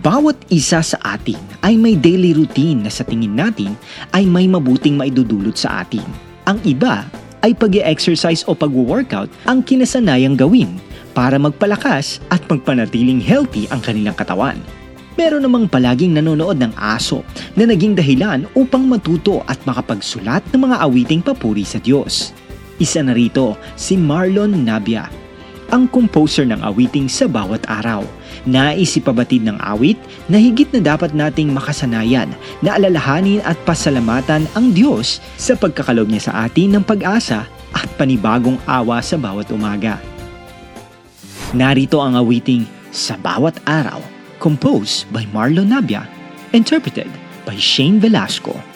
Bawat isa sa atin ay may daily routine na sa tingin natin ay may mabuting maidudulot sa atin. Ang iba ay pag exercise o pag-workout ang kinasanayang gawin para magpalakas at magpanatiling healthy ang kanilang katawan. Meron namang palaging nanonood ng aso na naging dahilan upang matuto at makapagsulat ng mga awiting papuri sa Diyos. Isa na rito si Marlon Nabia, ang composer ng awiting sa bawat araw. Nais ipabatid ng awit na higit na dapat nating makasanayan na alalahanin at pasalamatan ang Diyos sa pagkakalob niya sa atin ng pag-asa at panibagong awa sa bawat umaga. Narito ang awiting Sa Bawat Araw, composed by Marlon Nabia, interpreted by Shane Velasco.